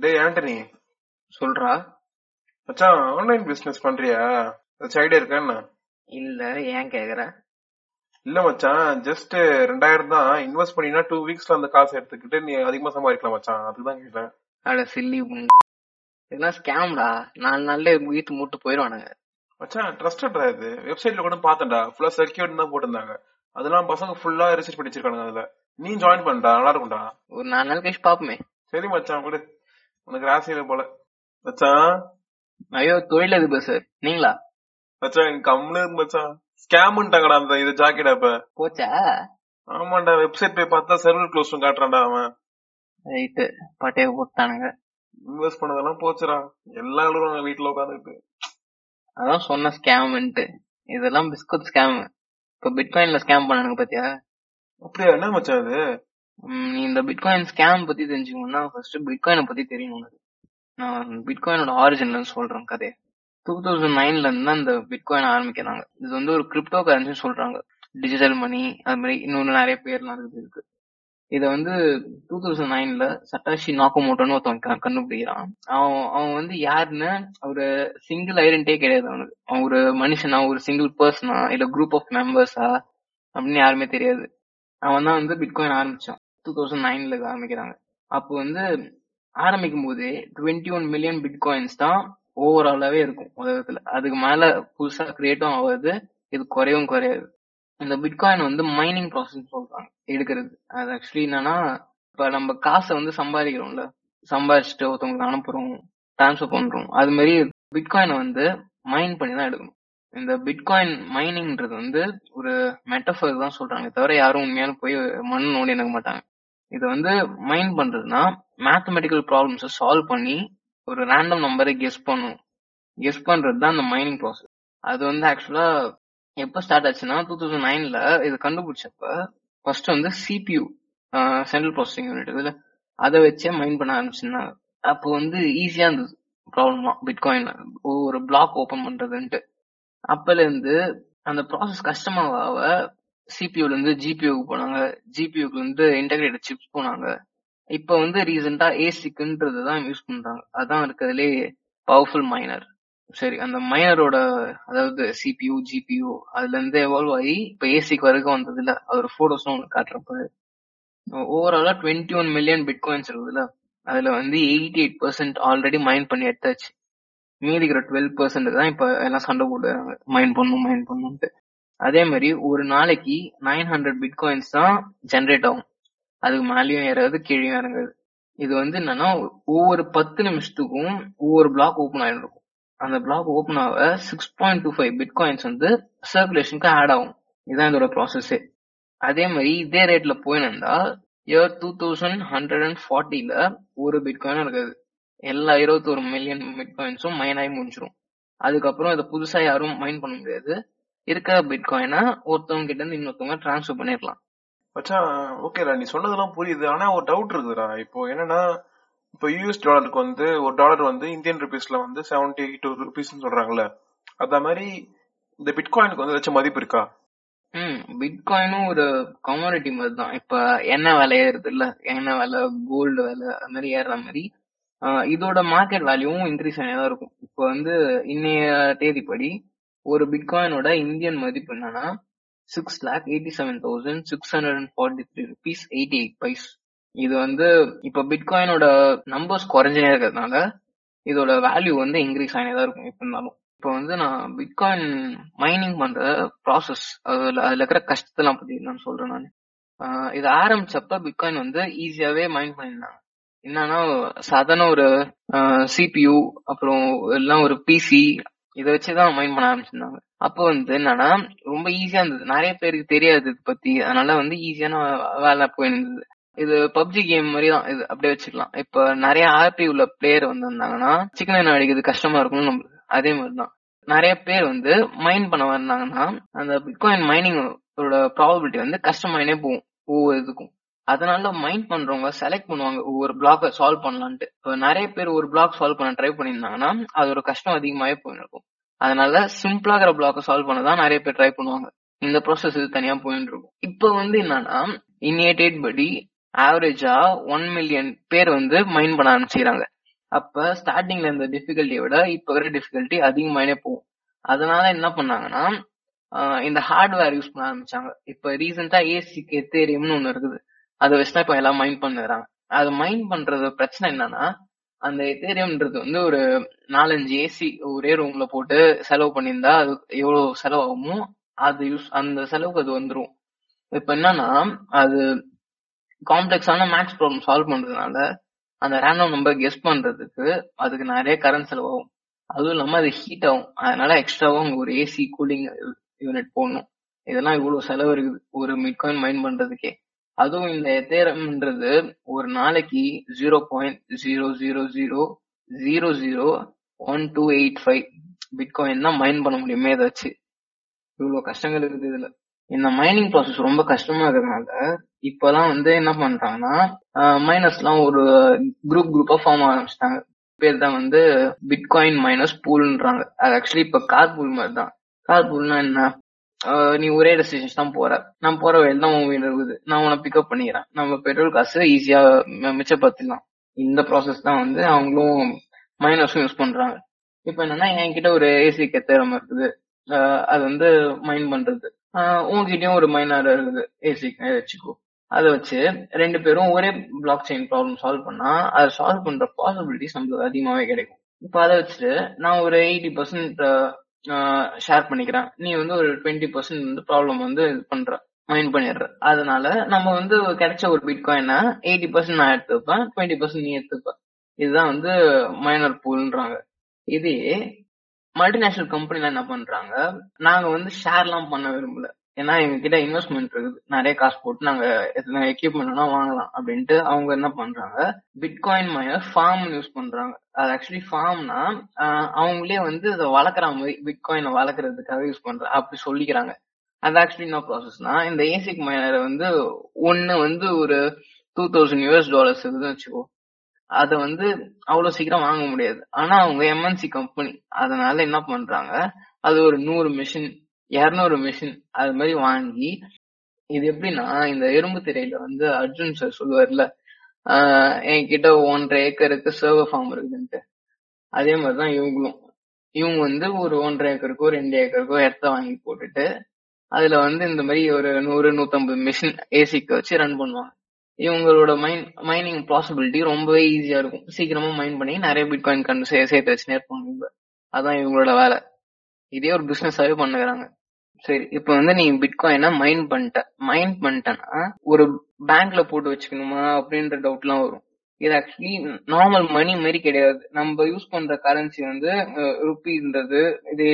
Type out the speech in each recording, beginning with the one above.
டேய் ஆண்டனி சொல்றா. மச்சான் ஆன்லைன் பிசினஸ் பண்றியா? ஏதாச்சும் ஐடியா இருக்கா என்ன? இல்ல ஏன் கேக்குற? இல்ல மச்சான் ஜஸ்ட் ரெண்டாயிரம் தான். இன்வெஸ்ட் பண்ணினா டூ வீக்ஸ்ல அந்த காசு எடுத்துக்கிட்டு நீ அதிகமா சம்பாதிக்கலாம் மச்சான். அதுதான் கேட்டேன் அட சில்லி இதெல்லாம் ஸ்கேம்டா நாலு நாள்ல வீட்டு மூட்டு போயிருவானுங்க. மச்சான் ட்ரஸ்டட்ரா இது? வெப்சைட்ல கூட பார்த்தேன்டா. ஃபுல்லா செக்யூர்ட் தான் போட்டிருந்தாங்க. அதெல்லாம் பசங்க ஃபுல்லா ரிசர்ச் பண்ணி வச்சிருக்கானுங்க அதுல. நீ ஜாயின் பண்ணடா நல்லா இருக்கும்டா. ஒரு நாலு நாள் கழிச்சு பாப்போமே. சரி மச்சான் கூட. உனக்கு ராசியில போல? மச்சான். ஐயோ தொழிலதிபர் சார்? நீங்களா? மச்சான் கம்முனு மச்சான். ஸ்கேம்ட்டாங்கடா அந்த இது ஜாக்கெட் அப்ப போச்சா? ஆமாண்டா வெப்சைட் போய் பார்த்தா சர்வர் க்ளோஸ் காட்டுறான்டா அவன். ரைட்டு பட்டைய போட்டானுங்க. இன்வெஸ்ட் பண்ணதெல்லாம் போச்சுடா. எல்லாம் எழுதுறாங்க வீட்டுல உட்காந்துட்டு அதான் சொன்ன ஸ்கேம்ன்ட்டு இதெல்லாம் பிஸ்கட் ஸ்கேம் இப்ப பிட்காயின்ல ஸ்கேம் பண்ணானுங்க பாத்தியா? அப்படியா? என்ன மச்சான் ம், நீ இந்த பிட்காயின் ஸ்கேம் பத்தி தெரிஞ்சுக்கணும்னா ஃபர்ஸ்ட் பிட்காயினை பத்தி தெரியணும். உனக்கு நான் பிட்காயினோட ஆரிஜின்ல சொல்றேன் கதையை. டூ தௌசண்ட் நைன்ல இருந்து தான் இந்த பிட்காயின் ஆரம்பிக்கிறாங்க. இது வந்து ஒரு கிரிப்டோ கரன்சின்னு சொல்றாங்க. டிஜிட்டல் மணி அது மாதிரி இன்னொன்னு நிறைய பேர்லாம் இருக்குது இருக்கு. இதை வந்து டூ தௌசண்ட் நைன்ல சட்டாஷி நாக்கோமோட்டோன்னு ஒருத்தவன் கண்டுபிடிக்கிறான். அவன் அவன் வந்து யாருன்னு ஒரு சிங்கிள் ஐடென்டிட்டியே கிடையாது அவனுக்கு. அவன் ஒரு மனுஷனா ஒரு சிங்கிள் பர்சனா இல்ல குரூப் ஆஃப் மெம்பர்ஸா அப்படின்னு யாருமே தெரியாது. அவன் தான் வந்து பிட்காயின் ஆரம்பிச்சான். டூ தௌசண்ட் நைன்ல ஆரம்பிக்கிறாங்க அப்போ வந்து ஆரம்பிக்கும் போதே டுவெண்ட்டி ஒன் மில்லியன் பிட்காயின்ஸ் தான் ஓவராலாவே இருக்கும் உலகத்துல. அதுக்கு மேல புதுசா கிரியேட்டும் ஆகாது இது குறையவும் குறையாது. இந்த பிட்காயின் வந்து மைனிங் ப்ராசஸ் சொல்றாங்க எடுக்கிறது. அது ஆக்சுவலி என்னன்னா இப்ப நம்ம காசை வந்து சம்பாதிக்கிறோம்ல சம்பாதிச்சுட்டு ஒருத்தவங்களுக்கு அனுப்புறோம் டிரான்ஸ்ஃபர் பண்றோம் அது மாதிரி பிட்காயினை வந்து மைன் பண்ணி தான் எடுக்கணும். இந்த பிட்காயின் மைனிங்ன்றது வந்து ஒரு மெட்டஃபர் தான் சொல்றாங்க தவிர யாரும் உண்மையான போய் மண் நோண்டி எடுக்க மாட்டாங்க. இது வந்து மைண்ட் பண்றதுன்னா மேத்தமெட்டிக்கல் ப்ராப்ளம்ஸை சால்வ் பண்ணி ஒரு ரேண்டம் நம்பரை கெஸ் பண்ணும். கெஸ் பண்றது தான் அந்த மைனிங் ப்ராசஸ் அது வந்து ஆக்சுவலா எப்போ ஸ்டார்ட் ஆச்சுன்னா டூ தௌசண்ட் நைன்ல இது கண்டுபிடிச்சப்ப ஃபர்ஸ்ட் வந்து சிபியூ சென்ட்ரல் ப்ராசஸிங் யூனிட் இதுல அதை வச்சே மைண்ட் பண்ண ஆரம்பிச்சிருந்தாங்க. அப்போ வந்து ஈஸியா இருந்தது ப்ராப்ளம்லாம் பிட்காயின் ஒரு பிளாக் ஓபன் பண்றதுன்ட்டு. அப்பல இருந்து அந்த ப்ராசஸ் கஷ்டமாக சிபியூல இருந்து ஜிபியூக்கு போனாங்க. ஜிபியூக்கு வந்து இன்டகிரேட்டட் சிப்ஸ் போனாங்க. இப்ப வந்து ரீசெண்டா ஏசிக்ன்றது தான் யூஸ் பண்றாங்க. அதான் இருக்கிறதுலே பவர்ஃபுல் மைனர் சரி அந்த மைனரோட அதாவது சிபியூ ஜிபியூ அதுல இருந்து எவால்வ் ஆகி இப்ப ஏசிக்கு வரைக்கும் வந்ததுல அதோட போட்டோஸ் உங்களுக்கு காட்டுறப்ப. ஓவராலா டுவெண்ட்டி ஒன் மில்லியன் பிட்காயின்ஸ் இருக்குதுல்ல. அதுல வந்து eighty eight percent already mine பண்ணி எடுத்தாச்சு. மீதிக்கிற டுவெல் பர்சன்ட் தான் இப்ப எல்லாம் சண்டை போடுறாங்க. மைன் பண்ணும் மைன் பண்ணும்ட்டு அதே மாதிரி ஒரு நாளைக்கு நைன் ஹண்ட்ரட் பிட்காயின்ஸ் தான் ஜென்ரேட் ஆகும். அதுக்கு மேலேயும் ஏறாது கீழே இறங்காது. இது வந்து என்னன்னா ஒவ்வொரு பத்து நிமிஷத்துக்கும் ஒவ்வொரு பிளாக் ஓபன் ஆயிட்டு இருக்கும் அந்த பிளாக் ஓபன் ஆக six point two five bitcoins வந்து சர்க்குலேஷனுக்கு ஆட் ஆகும். இதுதான் இதோட ப்ராசஸே அதே மாதிரி இதே ரேட்ல போயினா year two thousand hundred and ஃபார்ட்டில ஒரு பிட்காயினும் இருக்காது. எல்லா இருபத்தொரு மில்லியன் பிட்காயின்ஸும் மைன் ஆகி முடிஞ்சிடும் அதுக்கப்புறம் இதை புதுசா யாரும் மைன் பண்ண முடியாது. இருக்கிற பிட்காயினை ஒருத்தவங்க கிட்ட இருந்து இன்னொருத்தவங்க டிரான்ஸ்ஃபர் பண்ணிடலாம் மச்சான் ஓகேடா நீ சொன்னதெல்லாம் புரியுது. ஆனா ஒரு டவுட் இருக்குதுடா. இப்போ என்னன்னா இப்போ யூஎஸ் டாலருக்கு வந்து ஒரு டாலர் வந்து இந்தியன் ருபீஸ்ல வந்து செவன்டி டூ ருபீஸ் சொல்றாங்கல்ல. அத மாதிரி இந்த பிட்காயினுக்கு வந்து ஏதாச்சும் மதிப்பு இருக்கா? ம் பிட்காயினும் ஒரு கமாடிட்டி மாதிரி தான் இப்ப எண்ணெய் விலை ஏறுது இல்ல எண்ணெய் விலை? கோல்டு விலை? அது மாதிரி ஏறுற மாதிரி. இதோட மார்க்கெட் வேல்யூவும் இன்க்ரீஸ் ஆகிதான் தான் இருக்கும். இப்போ வந்து இன்னைய தேதிப்படி ஒரு பிட்காயினோட இந்தியன் மதிப்பு என்னன்னா six lakh eighty seven thousand six hundred and forty three rupees eighty eight paise இது வந்து இப்ப பிட்காயினோட நம்பர்ஸ் குறைஞ்சே இருக்கிறதுனால இதோட வேல்யூ வந்து இன்க்ரீஸ் ஆகினே தான் இருக்கும் எப்போ இருந்தாலும். இப்போ வந்து நான் பிட்காயின் மைனிங் பண்ற ப்ராசஸ் அதுல அதுல இருக்கிற கஷ்டத்தெல்லாம் பத்தி நான் சொல்றேன் நான். இது ஆரம்பிச்சப்ப பிட்காயின் வந்து ஈஸியாவே மைன் பண்ணிருந்தாங்க. என்னன்னா சாதாரண ஒரு சிபியூ அப்புறம் எல்லாம் ஒரு பிசி இதை வச்சுதான் மைண்ட் பண்ண ஆரம்பிச்சிருந்தாங்க. அப்போ வந்து என்னன்னா ரொம்ப ஈஸியா இருந்தது. நிறைய பேருக்கு தெரியாது இது பத்தி. அதனால வந்து ஈஸியான வேலை போயிருந்தது இது பப்ஜி கேம் மாதிரி தான். இது அப்படியே வச்சுக்கலாம். இப்ப நிறைய ஆர்பி உள்ள பிளேயர் வந்திருந்தாங்கன்னா சிக்கன் அடிக்கிறது கஷ்டமா இருக்கும்னு நம்மளுக்கு. அதே மாதிரிதான் நிறைய பேர் வந்து மைன் பண்ண வந்தாங்கன்னா அந்த பிட்காயின் மைனிங் ப்ராபபிலிட்டி வந்து கஷ்டமாயினே போகும். ஒவ்வொரு இதுக்கும். அதனால மைண்ட் பண்றவங்க செலக்ட் பண்ணுவாங்க ஒவ்வொரு பிளாக்க சால்வ் பண்ணலான்ட்டு. இப்போ நிறைய பேர் ஒரு பிளாக் சால்வ் பண்ண ட்ரை பண்ணியிருந்தாங்கன்னா அதோட கஷ்டம் அதிகமாகவே போயிருக்கும். அதனால சிம்பிளா இருக்கிற பிளாக்க சால்வ் பண்ணதான் நிறைய பேர் ட்ரை பண்ணுவாங்க. இந்த ப்ராசஸ் இது தனியா போயிட்டு இருக்கும் இப்போ வந்து என்னன்னா இனியேட்டட் டேட் படி ஆவரேஜா ஒன் மில்லியன் பேர் வந்து மைண்ட் பண்ண ஆரம்பிச்சுக்கிறாங்க. அப்ப ஸ்டார்டிங்ல இருந்த டிஃபிகல்ட்டியை விட இப்ப இருக்கிற டிஃபிகல்ட்டி அதிகமாயினே போகும். அதனால என்ன பண்ணாங்கன்னா இந்த ஹார்ட்வேர் யூஸ் பண்ண ஆரம்பிச்சாங்க. இப்ப ரீசெண்டா ஏசிக்கு எத்தேரியம்னு ஒண்ணு இருக்குது. அதை வச்சுதான் இப்ப எல்லாம் மைண்ட் பண்ணுறாங்க அது மைண்ட் பண்றது பிரச்சனை என்னன்னா அந்த எத்தேரியம்ன்றது வந்து ஒரு நாலஞ்சு ஏசி ஒரே ரூம்ல போட்டு செலவு பண்ணியிருந்தா அது எவ்வளவு செலவாகுமோ அது யூஸ் அந்த செலவுக்கு அது வந்துடும் இப்ப என்னன்னா அது காம்ப்ளெக்ஸான மேக்ஸ் ப்ராப்ளம் சால்வ் பண்றதுனால அந்த ரேண்டம் நம்பர் கெஸ் பண்றதுக்கு அதுக்கு நிறைய கரண்ட் செலவாகும். அதுவும் இல்லாம அது ஹீட் ஆகும். அதனால எக்ஸ்ட்ராவும் ஒரு ஏசி கூலிங் யூனிட் போடணும். இதெல்லாம் இவ்வளவு செலவு இருக்குது ஒரு மிட்காயின் மைண்ட் பண்றதுக்கே. அதுவும் இந்த எத்தேரம்ன்றது ஒரு நாளைக்கு zero point zero zero zero zero zero one two eight five bitcoin தான் மைன் பண்ண முடியுமே ஏதாச்சு. இவ்வளோ கஷ்டங்கள் இருக்குது இதுல. இந்த மைனிங் ப்ராசஸ் ரொம்ப கஷ்டமா இருக்கிறதுனால இப்பெல்லாம் வந்து என்ன பண்றாங்கன்னா மைனஸ்லாம் ஒரு குரூப் குரூப்பா ஃபார்ம் ஆரம்பிச்சிட்டாங்க. பேர் தான் வந்து பிட்காயின் மைனஸ் பூல்ன்றாங்க அது ஆக்சுவலி இப்ப கார் பூல் மாதிரி தான் கார் பூல்னா என்ன? நீ ஒரே டெஸ்டினேஷன் தான் போற. நான் போற வழியில தான் உன் வீடு இருக்குது. நான் உன்னை பிக்கப் பண்ணிக்கிறேன். நம்ம பெட்ரோல் காசு ஈஸியா மிச்சப்படுத்திடலாம். இந்த ப்ராசஸ் தான் வந்து அவங்களும் மைனஸும் யூஸ் பண்றாங்க. இப்போ என்னன்னா என்கிட்ட ஒரு ஏசி கெத்தேரம் இருக்குது. அது வந்து மைண்ட் பண்றது. உங்ககிட்டயும் ஒரு மைனர் இருக்குது. ஏசி வச்சுக்கோ. அதை வச்சு ரெண்டு பேரும் ஒரே பிளாக் செயின் ப்ராப்ளம் சால்வ் பண்ணா அதை சால்வ் பண்ற பாசிபிலிட்டிஸ் நம்மளுக்கு அதிகமாவே கிடைக்கும். இப்போ அதை வச்சுட்டு நான் ஒரு எயிட்டி பர்சன்ட் ஷேர் பண்ணிக்கிறேன். நீ வந்து ஒரு டுவெண்ட்டி பர்சன்ட் வந்து ப்ராப்ளம் வந்து இது பண்ற மைண்ட் பண்ணிடுற. அதனால நம்ம வந்து கிடைச்ச ஒரு பிட் காயினா எயிட்டி பர்சன்ட் நான் எடுத்துப்பேன் டுவெண்ட்டி பர்சன்ட் நீ எடுத்துப்ப இதுதான் வந்து மைனர் பூல்ன்றாங்க இதே மல்டிநேஷனல் கம்பெனில என்ன பண்றாங்க நாங்க வந்து ஷேர்லாம் பண்ண விரும்பல. ஏன்னா எங்ககிட்ட இன்வெஸ்ட்மெண்ட் இருக்குது. நிறைய காசு போட்டு நாங்க எக்யூப்மெண்ட் வாங்கலாம் அப்படின்ட்டு அவங்க என்ன பண்றாங்க பிட்காயின் மைனர் ஃபார்ம் யூஸ் பண்றாங்க. அது ஆக்சுவலி ஃபார்ம்னா அவங்களே வந்து அதை வளர்க்குற மாதிரி பிட்காயினை வளர்க்குறதுக்காக யூஸ் பண்றாங்க அப்படி சொல்லிக்கிறாங்க. அது ஆக்சுவலி என்ன ப்ராசஸ்னா இந்த ஏசிக் மைனர் வந்து ஒன்னு வந்து ஒரு டூ தௌசண்ட் யூஎஸ் டாலர்ஸ் இருக்குதுன்னு வச்சுக்கோ அதை வந்து அவ்வளவு சீக்கிரம் வாங்க முடியாது. ஆனா அவங்க எம்என்சி கம்பெனி அதனால என்ன பண்றாங்க அது ஒரு நூறு மிஷின் இரநூறு மிஷின் அது மாதிரி வாங்கி இது எப்படின்னா இந்த எறும்பு திரையில வந்து அர்ஜுன் சார் சொல்லுவார்ல ஆஹ் என்கிட்ட ஒன்றரை ஏக்கருக்கு சர்வர் ஃபார்ம் இருக்குதுன்ட்டு. அதே மாதிரிதான் இவங்களும். இவங்க வந்து ஒரு ஒன்றரை ஏக்கருக்கோ ரெண்டு ஏக்கருக்கோ இடத்த வாங்கி போட்டுட்டு அதுல வந்து இந்த மாதிரி ஒரு நூறு நூத்தம்பது மிஷின் ஏசிக்கு வச்சு ரன் பண்ணுவாங்க. இவங்களோட மைன் மைனிங் பாசிபிலிட்டி ரொம்பவே ஈஸியா இருக்கும். சீக்கிரமா மைன் பண்ணி நிறைய பிட்காயின் கண்டு சேர்த்து வச்சுனே இருப்பாங்க அதான் இவங்களோட வேலை. இதே ஒரு பிசினஸாவே பண்ணுகிறாங்க. சரி இப்போ வந்து நீ பிட்காயினா மைன் பண்ணிட்ட. மைன் பண்ணிட்டனா ஒரு பேங்க்ல போட்டு வச்சுக்கணுமா அப்படின்ற டவுட் எல்லாம் வரும். இது ஆக்சுவலி நார்மல் மணி மாதிரி கிடையாது. நம்ம யூஸ் பண்ற கரன்சி வந்து ருப்பின்றது இது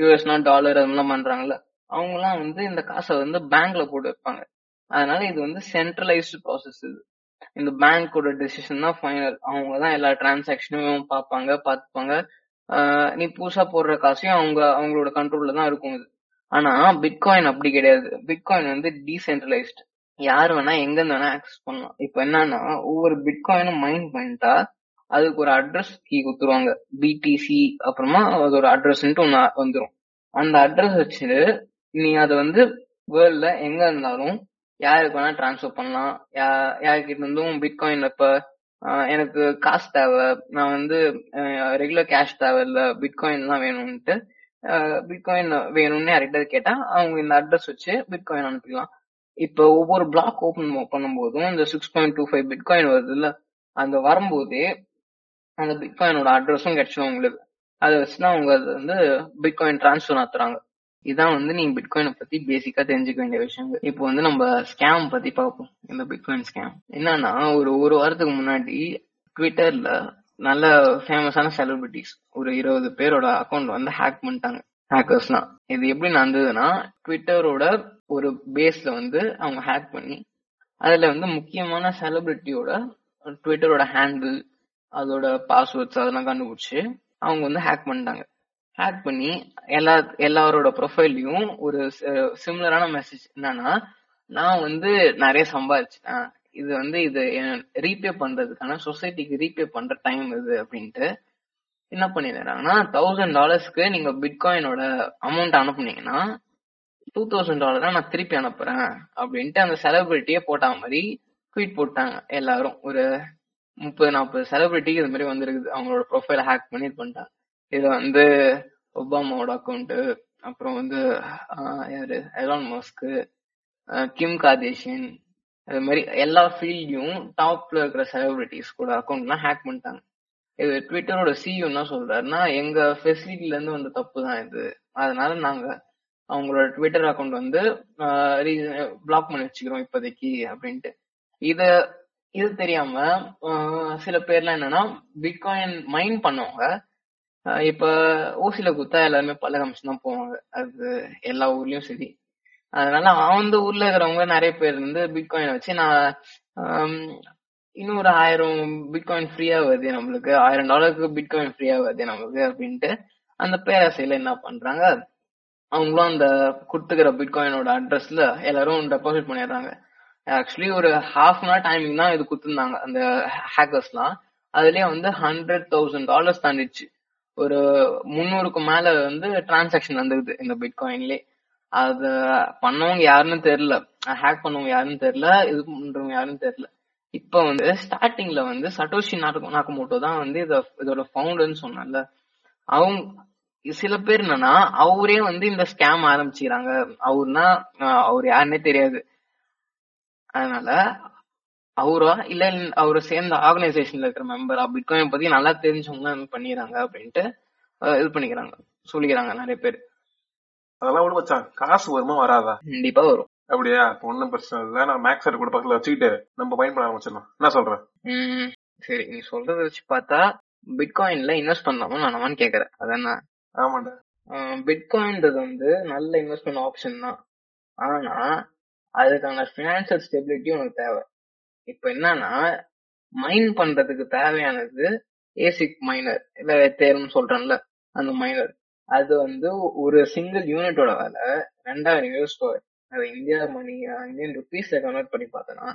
யூஎஸ்னா டாலர் அதெல்லாம் பண்றாங்கல்ல அவங்க எல்லாம் வந்து இந்த காசை வந்து பேங்க்ல போட்டு வைப்பாங்க. அதனால இது வந்து சென்ட்ரலைஸ்டு ப்ராசஸ் இது. இந்த பேங்கோட டெசிஷன் தான் ஃபைனல் அவங்க தான் எல்லா டிரான்சாக்ஷனும் பார்ப்பாங்க பார்த்துப்பாங்க. நீ புதுசா போடுற காசையும் அவங்க அவங்களோட கண்ட்ரோல்ல தான் இருக்கும் இது. ஆனா பிட்காயின் அப்படி கிடையாது. பிட்காயின் வந்து டீசென்ட்ரலைஸ்ட் யார் வேணா எங்க இருந்து வேணா ஆக்சஸ் பண்ணலாம். இப்ப என்னன்னா ஒவ்வொரு பிட்காயினும் மைண்ட் பண்ணிட்டா அதுக்கு ஒரு அட்ரஸ் கீ கொடுத்துருவாங்க. பிடிசி அப்புறமா அது ஒரு அட்ரஸ்ன்ட்டு ஒன்று வந்துடும் அந்த அட்ரஸ் வச்சு நீ அதை வந்து வேர்ல்ட்ல எங்க இருந்தாலும் யாருக்கு வேணா டிரான்ஸ்ஃபர் பண்ணலாம். யாருக்கிட்ட இருந்தும் பிட்காயின் இப்ப எனக்கு காசு தேவை. நான் வந்து ரெகுலர் கேஷ் தேவை இல்ல பிட்காயின் தான் வேணும்ட்டு பிட்காயின் வேணும்னு யார்கிட்ட கேட்டா அவங்க இந்த அட்ரஸ் வச்சு பிட்காயின் அனுப்பிக்கலாம். இப்போ ஒவ்வொரு பிளாக் ஓபன் பண்ணும்போதும் இந்த six point two five bitcoin வருது இல்ல அந்த வரும்போதே அந்த பிட்காயினோட அட்ரஸும் கிடைச்சிடும் உங்களுக்கு. அதை வச்சுதான் அவங்க அது வந்து பிட்காயின் டிரான்ஸ்ஃபர் நடத்துறாங்க. இதான் வந்து நீங்க பிட்காயினை பத்தி பேசிக்கா தெரிஞ்சுக்க வேண்டிய விஷயங்கள் இப்போ வந்து நம்ம ஸ்கேம் பத்தி பார்ப்போம். இந்த பிட்காயின் ஸ்கேம் என்னன்னா ஒரு ஒரு வாரத்துக்கு முன்னாடி ட்விட்டர்ல நல்ல ஃபேமஸான செலிபிரிட்டிஸ் ஒரு இருபது பேரோட அக்கௌண்ட் வந்து ஹேக் பண்ணிட்டாங்க ஹேக்கர்ஸ்னா இது எப்படி நடந்ததுன்னா ட்விட்டரோட ஒரு பேஸ்ல வந்து அவங்க ஹேக் பண்ணி அதுல வந்து முக்கியமான செலிபிரிட்டியோட ட்விட்டரோட ஹேண்டில் அதோட பாஸ்வேர்ட்ஸ் அதெல்லாம் கண்டுபிடிச்சு அவங்க வந்து ஹேக் பண்ணிட்டாங்க. ஹேக் பண்ணி எல்லா எல்லாரோட ப்ரொஃபைல்லையும் ஒரு சிமிலரான மெசேஜ் என்னன்னா நான் வந்து நிறைய சம்பாதிச்சிட்டேன். இது வந்து இது ரீபே பண்றதுக்கான சொசைட்டிக்கு ரீபே பண்ற டைம் இது அப்படின்ட்டு என்ன பண்ணிடுறாங்கன்னா தௌசண்ட் டாலர்ஸ்க்கு நீங்க பிட்காயினோட அமௌண்ட் அனுப்புனீங்கன்னா டூ தௌசண்ட் டாலர் நான் திருப்பி அனுப்புறேன் அப்படின்ட்டு அந்த செலிபிரிட்டியே போட்டா மாதிரி ட்வீட் போட்டாங்க எல்லாரும். ஒரு முப்பது நாற்பது செலிபிரிட்டிக்கு இது மாதிரி வந்திருக்குது. அவங்களோட ப்ரொஃபைல ஹேக் பண்ணி இது பண்ணிட்டாங்க. இது வந்து ஒபாமாவோட அக்கௌண்ட் அப்புறம் வந்து யாரு? எலான் மஸ்க்கு கிம் கார்டேஷியன் அது மாதிரி எல்லா ஃபீல்ட்லயும் டாப்ல இருக்கிற செலிபிரிட்டிஸ் கூட அக்கௌண்ட்லாம் ஹேக் பண்ணிட்டாங்க. இது ட்விட்டரோட சிஇஓ என்ன சொல்றாருன்னா எங்க ஃபெசிலிட்டில இருந்து வந்த தப்பு தான் இது. அதனால நாங்க அவங்களோட ட்விட்டர் அக்கௌண்ட் வந்து பிளாக் பண்ணி வச்சுக்கிறோம் இப்போதைக்கு அப்படின்ட்டு. இத இது தெரியாம சில பேர்லாம் என்னன்னா பிட்காயின் மைன் பண்ணவங்க. இப்ப ஊசில குத்தா எல்லாருமே பல தான் போவாங்க. அது எல்லா ஊர்லயும் சரி. அதனால வந்து ஊர்ல இருக்கிறவங்க நிறைய பேர் வந்து பிட்காயின் வச்சு நான் இன்னொரு ஆயிரம் பிட்காயின் ஃப்ரீயா வருது நம்மளுக்கு. ஆயிரம் டாலருக்கு பிட்காயின் ஃப்ரீயா வருது நம்மளுக்கு அப்படின்ட்டு அந்த பேராசையில என்ன பண்றாங்க? அவங்களும் அந்த கொடுத்துக்கிற பிட்காயினோட அட்ரஸ்ல எல்லாரும் டெபாசிட் பண்ணிடுறாங்க. ஆக்சுவலி ஒரு ஹாஃப் அன் ஹவர் டைமிங் தான் இது கொடுத்துருந்தாங்க அந்த ஹேக்கர்ஸ்லாம் அதுலயே வந்து ஹண்ட்ரட் தௌசண்ட் டாலர்ஸ் தாண்டிச்சு ஒரு முந்நூறுக்கு மேல வந்து டிரான்சாக்ஷன் வந்துருது இந்த பிட்காயின்லயே அத பண்ணவங்க யாருன்னு தெரியல. ஹேக் பண்ணவங்க யாருன்னு தெரியல. இது பண்றவங்க யாருன்னு தெரியல. இப்ப வந்து ஸ்டார்டிங்ல வந்து சட்டோஷி நாக்கு நாக்கமோட்டோ தான் வந்து இதோட ஃபவுண்டர்னு சொன்னால அவங்க சில பேர் என்னன்னா அவரே வந்து இந்த ஸ்கேம் ஆரம்பிச்சுக்கிறாங்க. அவர்னா அவர் யாருன்னே தெரியாது. அதனால அவரா இல்ல அவரை சேர்ந்த ஆர்கனைசேஷன்ல இருக்கிற மெம்பரா பிட்காயின் பத்தி நல்லா தெரிஞ்சவங்க பண்ணிடுறாங்க அப்படின்ட்டு இது பண்ணிக்கிறாங்க. சொல்லிக்கிறாங்க நிறைய பேர். அதெல்லாம் விட மச்சான். காசு வருமா வராதா? கண்டிப்பா வரும். அப்படியா? ஒண்ணும் பிரச்சனை இல்லை. நான் மேக்ஸ் கூட பக்கத்துல வச்சுக்கிட்டு நம்ம பயன் பண்ண ஆரம்பிச்சிடலாம் என்ன சொல்றேன் சரி நீ சொல்றத வச்சு பார்த்தா பிட்காயின்ல இன்வெஸ்ட் பண்ணலாமா வேணாமான்னு கேக்குறேன். அதானே? ஆமாண்டா. பிட்காயின்றது வந்து நல்ல இன்வெஸ்ட்மெண்ட் ஆப்ஷன் தான். ஆனா அதுக்கான ஃபினான்சியல் ஸ்டெபிலிட்டி உனக்கு தேவை. இப்ப என்னன்னா மைன் பண்றதுக்கு தேவையானது ஏசிக் மைனர் இல்ல தேர்னு சொல்றேன்ல அந்த மைனர் அது வந்து ஒரு சிங்கிள் யூனிட்டோட வேலை. ரெண்டாயிரம் யூஎஸ் டாலர் அது இந்தியா மணி இந்தியன் ருபீஸ்ல கன்வெர்ட் பண்ணி பார்த்தோன்னா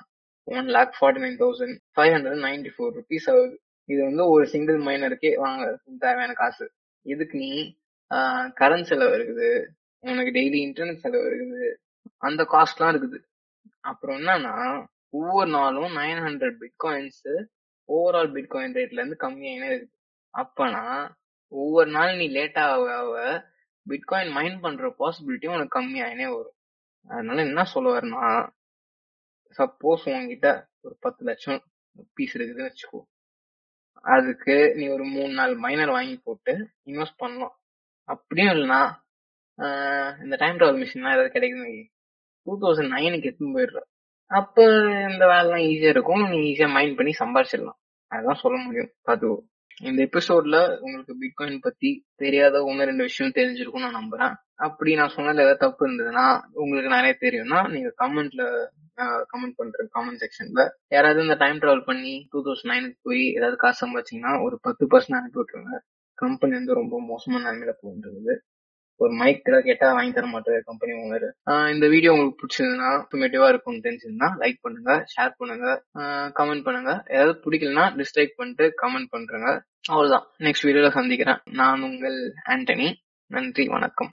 one lakh forty nine thousand five hundred ninety four rupees ஆகுது. இது வந்து ஒரு சிங்கிள் மைனருக்கே வாங்க தேவையான காசு. இதுக்கு நீ கரண்ட் செலவு இருக்குது. உனக்கு டெய்லி இன்டர்நெட் செலவு இருக்குது. அந்த காஸ்ட்லாம் இருக்குது. அப்புறம் என்னன்னா ஒவ்வொரு நாளும் nine hundred bitcoins overall bitcoin ரேட்ல இருந்து கம்மியாயினே இருக்குது. அப்பனா ஒவ்வொரு நாள் நீ லேட்டாக ஆக ஆக பிட்காயின் மைன் பண்ற பாசிபிலிட்டி உனக்கு கம்மியாயினே வரும். அதனால என்ன சொல்ல வரேன்னா சப்போஸ் உங்ககிட்ட ஒரு பத்து லட்சம் பீஸ் இருக்குதுன்னு வச்சுக்கோ. அதுக்கு நீ ஒரு மூணு நாள் மைனர் வாங்கி போட்டு இன்வெஸ்ட் பண்ணலாம். அப்படியும் இல்லைன்னா இந்த டைம் ட்ராவல் மிஷின்லாம் ஏதாவது கிடைக்குது டூ தௌசண்ட் நைனுக்கு எடுத்துன்னு போயிடுற. அப்போ இந்த வேலைலாம் ஈஸியாக இருக்கும். நீ ஈஸியாக மைண்ட் பண்ணி சம்பாரிச்சிடலாம். அதுதான் சொல்ல முடியும். பார்த்துக்கோ இந்த எபிசோட்ல உங்களுக்கு பிட்காயின் பத்தி தெரியாத ஒன்னு ரெண்டு விஷயம் தெரிஞ்சிருக்கும் நான் நம்புறேன். அப்படி நான் சொன்னதுல ஏதாவது தப்பு இருந்ததுன்னா உங்களுக்கு நிறைய தெரியும்னா நீங்க கமெண்ட்ல கமெண்ட் பண்ற கமெண்ட் செக்ஷன்ல யாராவது இந்த டைம் டிராவல் பண்ணி டூ தௌசண்ட் நைனுக்கு போய் ஏதாவது காசு சம்பாதிச்சிங்கன்னா ஒரு பத்து பர்சன்ட் அனுப்பி விட்டுருங்க. கம்பெனி வந்து ரொம்ப மோசமான நிலைமையில இருக்குது. ஒரு மைக் ஏதாவது கேட்டா வாங்கி தர மாட்டேன் கம்பெனி ஓனர் இந்த வீடியோ உங்களுக்கு பிடிச்சதுன்னா இன்ஃபர்மேட்டிவா இருக்கும்னு தெரிஞ்சிருந்தா லைக் பண்ணுங்க ஷேர் பண்ணுங்க கமெண்ட் பண்ணுங்க. ஏதாவது பிடிக்கலன்னா டிஸ்லைக் பண்ணிட்டு கமெண்ட் பண்றேங்க. அவ்வளவுதான். நெக்ஸ்ட் வீடியோல சந்திக்கிறேன். நான் உங்கள் ஆண்டனி நன்றி வணக்கம்.